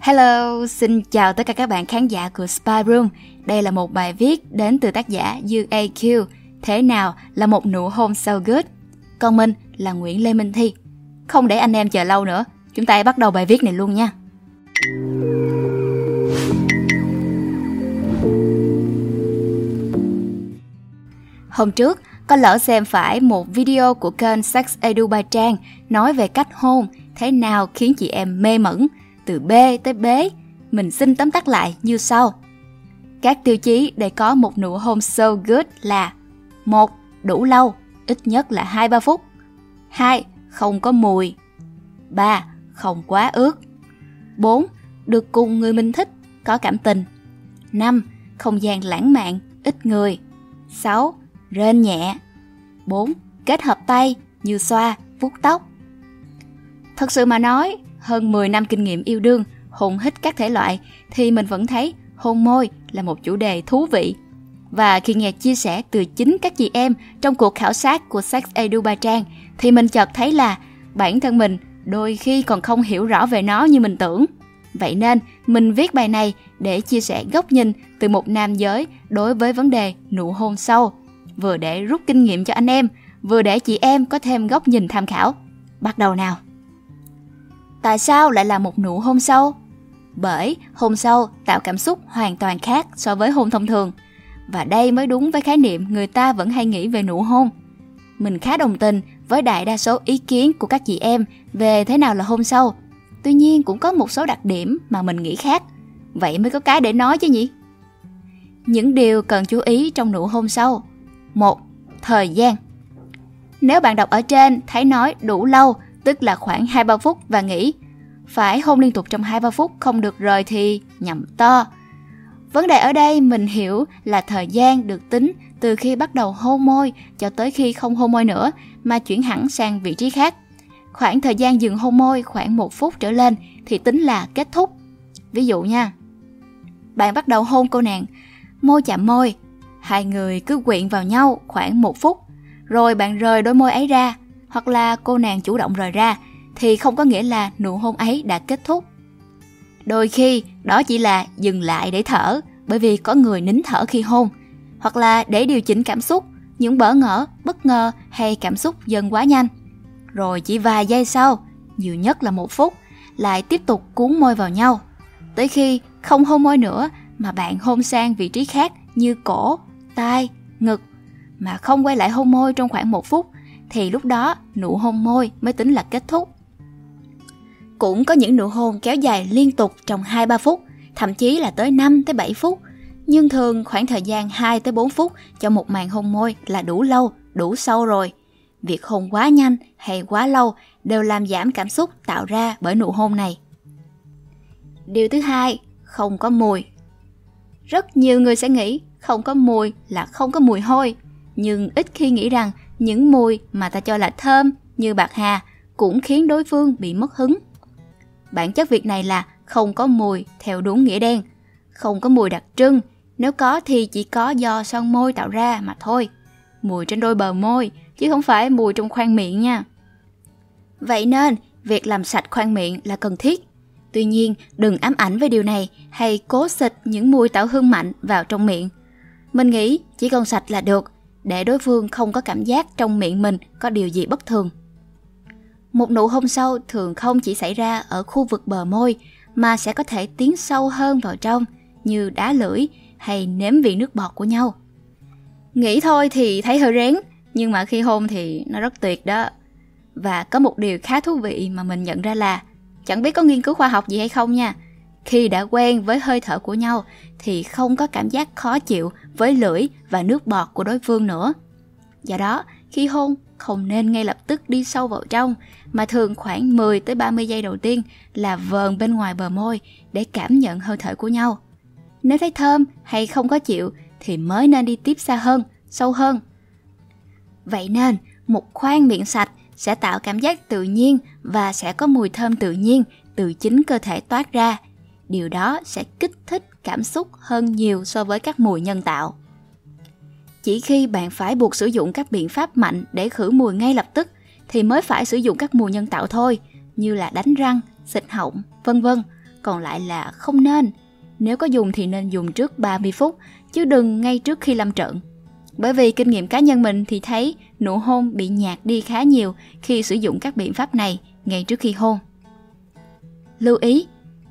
Hello, xin chào tất cả các bạn khán giả của Spy Room. Đây là một bài viết đến từ tác giả UAQ. Thế nào là một nụ hôn so good? Còn mình là Nguyễn Lê Minh Thi. Không để anh em chờ lâu nữa, chúng ta hãy bắt đầu bài viết này luôn nha. Hôm trước, có lỡ xem phải một video của kênh Sex Edu Bài Trang nói về cách hôn thế nào khiến chị em mê mẩn từ B tới B. Mình xin tóm tắt lại như sau. Các tiêu chí để có một nụ hôn so good là một Đủ lâu, ít nhất là 2-3 phút 2. Không có mùi 3. Không quá ướt 4. Được cùng người mình thích, có cảm tình 5. Không gian lãng mạn, ít người 6. Rên nhẹ 4. Kết hợp tay như xoa, vuốt tóc Thật sự mà nói, hơn 10 năm kinh nghiệm yêu đương, hôn hít các thể loại thì mình vẫn thấy hôn môi là một chủ đề thú vị. Và khi nghe chia sẻ từ chính các chị em trong cuộc khảo sát của Sex Edu Ba Trang thì mình chợt thấy là bản thân mình đôi khi còn không hiểu rõ về nó như mình tưởng. Vậy nên mình viết bài này để chia sẻ góc nhìn từ một nam giới đối với vấn đề nụ hôn sâu, vừa để rút kinh nghiệm cho anh em, vừa để chị em có thêm góc nhìn tham khảo. Bắt đầu nào! Tại sao lại là một nụ hôn sâu? Bởi hôn sâu tạo cảm xúc hoàn toàn khác so với hôn thông thường. Và đây mới đúng với khái niệm người ta vẫn hay nghĩ về nụ hôn. Mình khá đồng tình với đại đa số ý kiến của các chị em về thế nào là hôn sâu. Tuy nhiên cũng có một số đặc điểm mà mình nghĩ khác. Vậy mới có cái để nói chứ nhỉ? Những điều cần chú ý trong nụ hôn sâu. một, Thời gian. Nếu bạn đọc ở trên, thấy nói đủ lâu tức là khoảng 2-3 phút và nghỉ phải hôn liên tục trong 2-3 phút không được rời thì nhầm to. Vấn đề ở đây mình hiểu là thời gian được tính từ khi bắt đầu hôn môi cho tới khi không hôn môi nữa mà chuyển hẳn sang vị trí khác. Khoảng thời gian dừng hôn môi khoảng 1 phút trở lên thì tính là kết thúc. Ví dụ nha, bạn bắt đầu hôn cô nàng, môi chạm môi, hai người cứ quyện vào nhau khoảng 1 phút, rồi bạn rời đôi môi ấy ra hoặc là cô nàng chủ động rời ra thì không có nghĩa là nụ hôn ấy đã kết thúc. Đôi khi đó chỉ là dừng lại để thở bởi vì có người nín thở khi hôn hoặc là để điều chỉnh cảm xúc, những bỡ ngỡ, bất ngờ hay cảm xúc dần quá nhanh. Rồi chỉ vài giây sau, nhiều nhất là một phút, lại tiếp tục cuốn môi vào nhau. Tới khi không hôn môi nữa mà bạn hôn sang vị trí khác như cổ, tai, ngực mà không quay lại hôn môi trong khoảng một phút thì lúc đó nụ hôn môi mới tính là kết thúc. Cũng có những nụ hôn kéo dài liên tục trong 2-3 phút, thậm chí là tới 5 tới 7 phút. Nhưng thường khoảng thời gian 2 tới 4 phút cho một màn hôn môi là đủ lâu, đủ sâu rồi. Việc hôn quá nhanh hay quá lâu đều làm giảm cảm xúc tạo ra bởi nụ hôn này. Điều thứ hai, không có mùi. Rất nhiều người sẽ nghĩ không có mùi là không có mùi hôi, nhưng ít khi nghĩ rằng những mùi mà ta cho là thơm như bạc hà cũng khiến đối phương bị mất hứng. Bản chất việc này là không có mùi theo đúng nghĩa đen, không có mùi đặc trưng, nếu có thì chỉ có do son môi tạo ra mà thôi. Mùi trên đôi bờ môi chứ không phải mùi trong khoang miệng nha. Vậy nên, việc làm sạch khoang miệng là cần thiết. Tuy nhiên, đừng ám ảnh với điều này hay cố xịt những mùi tạo hương mạnh vào trong miệng. Mình nghĩ chỉ cần sạch là được, để đối phương không có cảm giác trong miệng mình có điều gì bất thường. Một nụ hôn sâu thường không chỉ xảy ra ở khu vực bờ môi mà sẽ có thể tiến sâu hơn vào trong như đá lưỡi hay nếm vị nước bọt của nhau. Nghĩ thôi thì thấy hơi rén, nhưng mà khi hôn thì nó rất tuyệt đó. Và có một điều khá thú vị mà mình nhận ra là chẳng biết có nghiên cứu khoa học gì hay không nha. Khi đã quen với hơi thở của nhau thì không có cảm giác khó chịu với lưỡi và nước bọt của đối phương nữa. Do đó, khi hôn không nên ngay lập tức đi sâu vào trong mà thường khoảng 10 tới 30 giây đầu tiên là vờn bên ngoài bờ môi để cảm nhận hơi thở của nhau. Nếu thấy thơm hay không có chịu thì mới nên đi tiếp xa hơn, sâu hơn. Vậy nên, một khoang miệng sạch sẽ tạo cảm giác tự nhiên và sẽ có mùi thơm tự nhiên từ chính cơ thể toát ra. Điều đó sẽ kích thích cảm xúc hơn nhiều so với các mùi nhân tạo. Chỉ khi bạn phải buộc sử dụng các biện pháp mạnh để khử mùi ngay lập tức thì mới phải sử dụng các mùi nhân tạo thôi, như là đánh răng, xịt họng, vân vân. còn lại là không nên. Nếu có dùng thì nên dùng trước 30 phút, chứ đừng ngay trước khi lâm trận. Bởi vì kinh nghiệm cá nhân mình thì thấy nụ hôn bị nhạt đi khá nhiều khi sử dụng các biện pháp này ngay trước khi hôn. Lưu ý,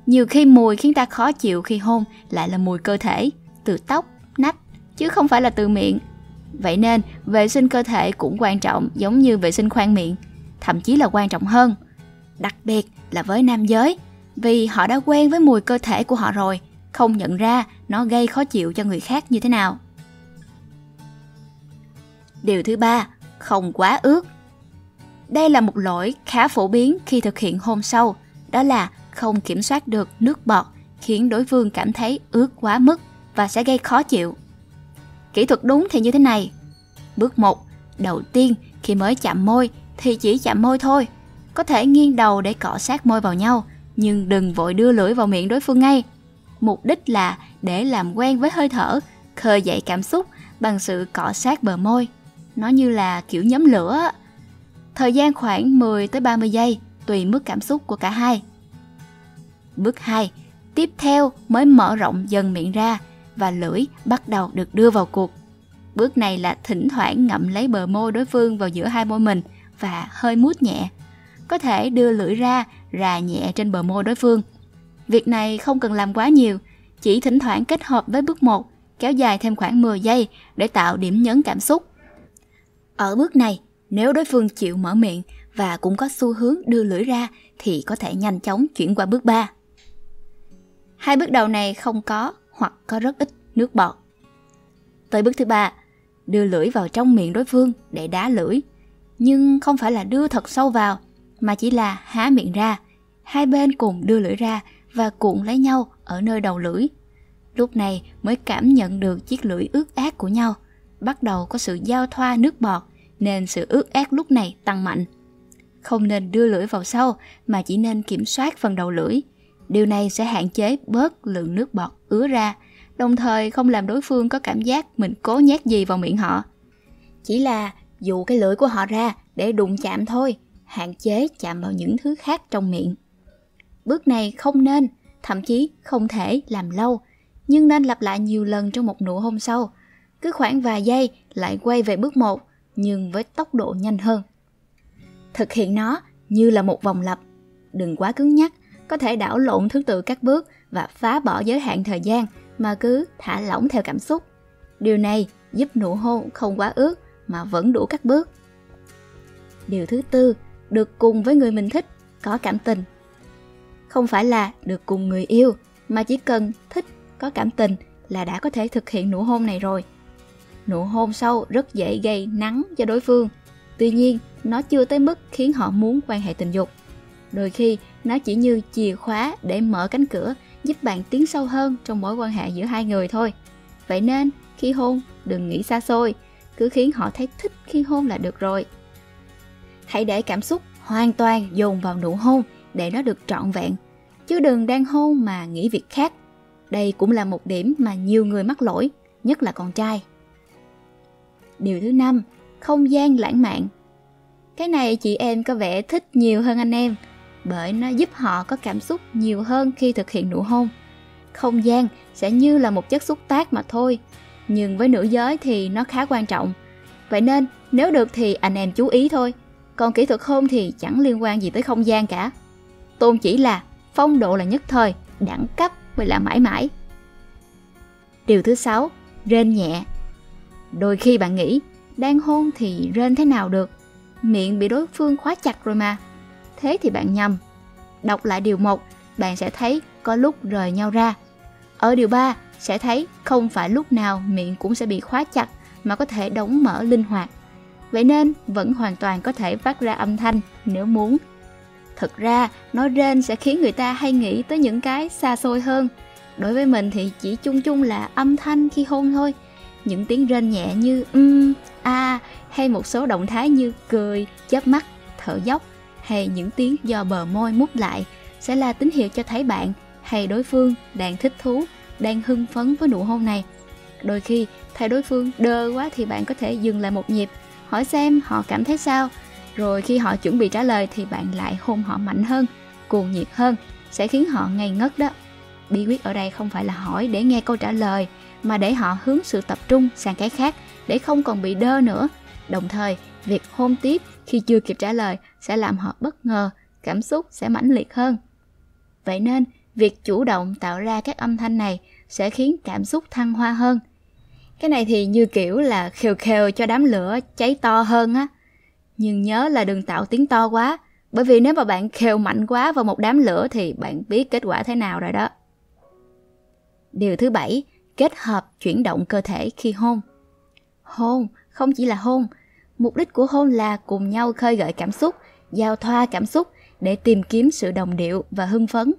nhiều khi mùi khiến ta khó chịu khi hôn lại là mùi cơ thể, từ tóc, nách, chứ không phải là từ miệng. Vậy nên, vệ sinh cơ thể cũng quan trọng giống như vệ sinh khoang miệng, thậm chí là quan trọng hơn. Đặc biệt là với nam giới, vì họ đã quen với mùi cơ thể của họ rồi, không nhận ra nó gây khó chịu cho người khác như thế nào. Điều thứ ba, không quá ướt. Đây là một lỗi khá phổ biến khi thực hiện hôn sâu, đó là không kiểm soát được nước bọt khiến đối phương cảm thấy ướt quá mức và sẽ gây khó chịu. Kỹ thuật đúng thì như thế này. Bước 1. Đầu tiên, khi mới chạm môi thì chỉ chạm môi thôi. Có thể nghiêng đầu để cọ sát môi vào nhau, nhưng đừng vội đưa lưỡi vào miệng đối phương ngay. Mục đích là để làm quen với hơi thở, khơi dậy cảm xúc bằng sự cọ sát bờ môi. Nó như là kiểu nhóm lửa. Thời gian khoảng 10 tới 30 giây, tùy mức cảm xúc của cả hai. Bước 2. Tiếp theo mới mở rộng dần miệng ra và lưỡi bắt đầu được đưa vào cuộc. Bước này là thỉnh thoảng ngậm lấy bờ môi đối phương vào giữa hai môi mình và hơi mút nhẹ. Có thể đưa lưỡi ra, rà nhẹ trên bờ môi đối phương. Việc này không cần làm quá nhiều, chỉ thỉnh thoảng kết hợp với bước 1, kéo dài thêm khoảng 10 giây để tạo điểm nhấn cảm xúc. Ở bước này, nếu đối phương chịu mở miệng và cũng có xu hướng đưa lưỡi ra thì có thể nhanh chóng chuyển qua bước 3. Hai bước đầu này không có hoặc có rất ít nước bọt. Tới bước thứ ba, đưa lưỡi vào trong miệng đối phương để đá lưỡi. Nhưng không phải là đưa thật sâu vào, mà chỉ là há miệng ra. Hai bên cùng đưa lưỡi ra và cuộn lấy nhau ở nơi đầu lưỡi. Lúc này mới cảm nhận được chiếc lưỡi ướt át của nhau. Bắt đầu có sự giao thoa nước bọt nên sự ướt át lúc này tăng mạnh. Không nên đưa lưỡi vào sâu mà chỉ nên kiểm soát phần đầu lưỡi. Điều này sẽ hạn chế bớt lượng nước bọt ứa ra, đồng thời không làm đối phương có cảm giác mình cố nhét gì vào miệng họ. Chỉ là dụ cái lưỡi của họ ra để đụng chạm thôi, hạn chế chạm vào những thứ khác trong miệng. Bước này không nên, thậm chí không thể làm lâu, nhưng nên lặp lại nhiều lần trong một nụ hôn sau. Cứ khoảng vài giây lại quay về bước một, nhưng với tốc độ nhanh hơn. Thực hiện nó như là một vòng lặp, đừng quá cứng nhắc, có thể đảo lộn thứ tự các bước và phá bỏ giới hạn thời gian mà cứ thả lỏng theo cảm xúc. Điều này giúp nụ hôn không quá ướt mà vẫn đủ các bước. Điều thứ tư, được cùng với người mình thích, có cảm tình. Không phải là được cùng người yêu, mà chỉ cần thích, có cảm tình là đã có thể thực hiện nụ hôn này rồi. Nụ hôn sâu rất dễ gây nắng cho đối phương. Tuy nhiên, nó chưa tới mức khiến họ muốn quan hệ tình dục. Đôi khi, nó chỉ như chìa khóa để mở cánh cửa giúp bạn tiến sâu hơn trong mối quan hệ giữa hai người thôi. Vậy nên, khi hôn, đừng nghĩ xa xôi, cứ khiến họ thấy thích khi hôn là được rồi. Hãy để cảm xúc hoàn toàn dồn vào nụ hôn để nó được trọn vẹn, chứ đừng đang hôn mà nghĩ việc khác. Đây cũng là một điểm mà nhiều người mắc lỗi, nhất là con trai. Điều thứ năm, không gian lãng mạn. Cái này chị em có vẻ thích nhiều hơn anh em, bởi nó giúp họ có cảm xúc nhiều hơn khi thực hiện nụ hôn. Không gian sẽ như là một chất xúc tác mà thôi, nhưng với nữ giới thì nó khá quan trọng. Vậy nên, nếu được thì anh em chú ý thôi, còn kỹ thuật hôn thì chẳng liên quan gì tới không gian cả. Tôn chỉ là phong độ là nhất thời, đẳng cấp mới là mãi mãi. Điều thứ sáu, rên nhẹ. Đôi khi bạn nghĩ, đang hôn thì rên thế nào được, miệng bị đối phương khóa chặt rồi mà thế thì bạn nhầm. Đọc lại điều 1, bạn sẽ thấy có lúc rời nhau ra. Ở điều 3, sẽ thấy không phải lúc nào miệng cũng sẽ bị khóa chặt mà có thể đóng mở linh hoạt. Vậy nên vẫn hoàn toàn có thể phát ra âm thanh nếu muốn. Thực ra, nói rên sẽ khiến người ta hay nghĩ tới những cái xa xôi hơn. Đối với mình thì chỉ chung chung là âm thanh khi hôn thôi. Những tiếng rên nhẹ như um, a hay một số động thái như cười, chớp mắt, thở dốc hay những tiếng do bờ môi mút lại sẽ là tín hiệu cho thấy bạn hay đối phương đang thích thú, đang hưng phấn với nụ hôn này. Đôi khi, thấy đối phương đơ quá thì bạn có thể dừng lại một nhịp, hỏi xem họ cảm thấy sao. Rồi khi họ chuẩn bị trả lời thì bạn lại hôn họ mạnh hơn, cuồng nhiệt hơn sẽ khiến họ ngây ngất đó. Bí quyết ở đây không phải là hỏi để nghe câu trả lời, mà để họ hướng sự tập trung sang cái khác để không còn bị đơ nữa. Đồng thời, việc hôn tiếp khi chưa kịp trả lời sẽ làm họ bất ngờ, cảm xúc sẽ mãnh liệt hơn. Vậy nên, việc chủ động tạo ra các âm thanh này sẽ khiến cảm xúc thăng hoa hơn. Cái này thì như kiểu là khều khều cho đám lửa cháy to hơn á. Nhưng nhớ là đừng tạo tiếng to quá, bởi vì nếu mà bạn khều mạnh quá vào một đám lửa thì bạn biết kết quả thế nào rồi đó. Điều thứ bảy, kết hợp chuyển động cơ thể khi hôn. Hôn không chỉ là hôn, mục đích của hôn là cùng nhau khơi gợi cảm xúc, giao thoa cảm xúc để tìm kiếm sự đồng điệu và hưng phấn.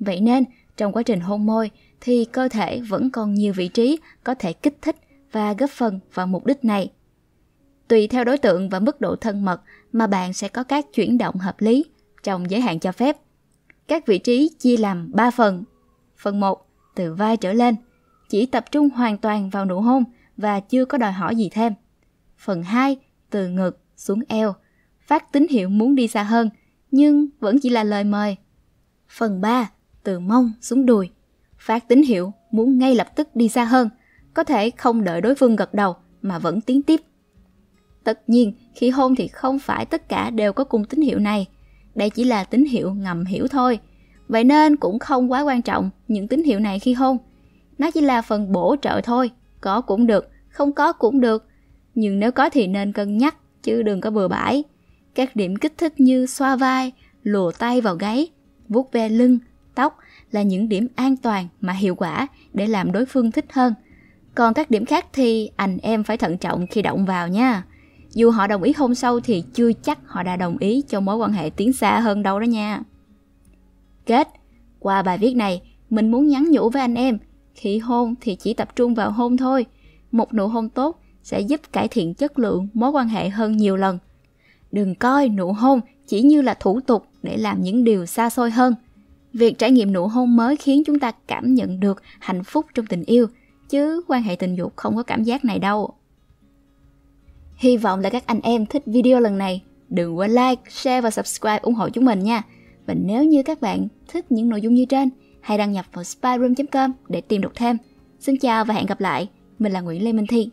Vậy nên, trong quá trình hôn môi thì cơ thể vẫn còn nhiều vị trí có thể kích thích và góp phần vào mục đích này. Tùy theo đối tượng và mức độ thân mật mà bạn sẽ có các chuyển động hợp lý trong giới hạn cho phép. Các vị trí chia làm 3 phần. Phần 1, từ vai trở lên, chỉ tập trung hoàn toàn vào nụ hôn và chưa có đòi hỏi gì thêm. Phần 2, từ ngực xuống eo, phát tín hiệu muốn đi xa hơn, nhưng vẫn chỉ là lời mời. Phần 3, từ mông xuống đùi, phát tín hiệu muốn ngay lập tức đi xa hơn, có thể không đợi đối phương gật đầu mà vẫn tiến tiếp. Tất nhiên, khi hôn thì không phải tất cả đều có cùng tín hiệu này. Đây chỉ là tín hiệu ngầm hiểu thôi. Vậy nên cũng không quá quan trọng những tín hiệu này khi hôn. Nó chỉ là phần bổ trợ thôi, có cũng được, không có cũng được. Nhưng nếu có thì nên cân nhắc, chứ đừng có bừa bãi. Các điểm kích thích như xoa vai, lùa tay vào gáy, vuốt ve lưng, tóc là những điểm an toàn mà hiệu quả để làm đối phương thích hơn. Còn các điểm khác thì anh em phải thận trọng khi động vào nha. Dù họ đồng ý hôn sâu thì chưa chắc họ đã đồng ý cho mối quan hệ tiến xa hơn đâu đó nha. Kết, qua bài viết này, mình muốn nhắn nhủ với anh em, khi hôn thì chỉ tập trung vào hôn thôi. Một nụ hôn tốt sẽ giúp cải thiện chất lượng mối quan hệ hơn nhiều lần. Đừng coi nụ hôn chỉ như là thủ tục để làm những điều xa xôi hơn. Việc trải nghiệm nụ hôn mới khiến chúng ta cảm nhận được hạnh phúc trong tình yêu, chứ quan hệ tình dục không có cảm giác này đâu. Hy vọng là các anh em thích video lần này. Đừng quên like, share và subscribe ủng hộ chúng mình nha. Và nếu như các bạn thích những nội dung như trên, hãy đăng nhập vào spyroom.com để tìm đọc thêm. Xin chào và hẹn gặp lại. Mình là Nguyễn Lê Minh Thi.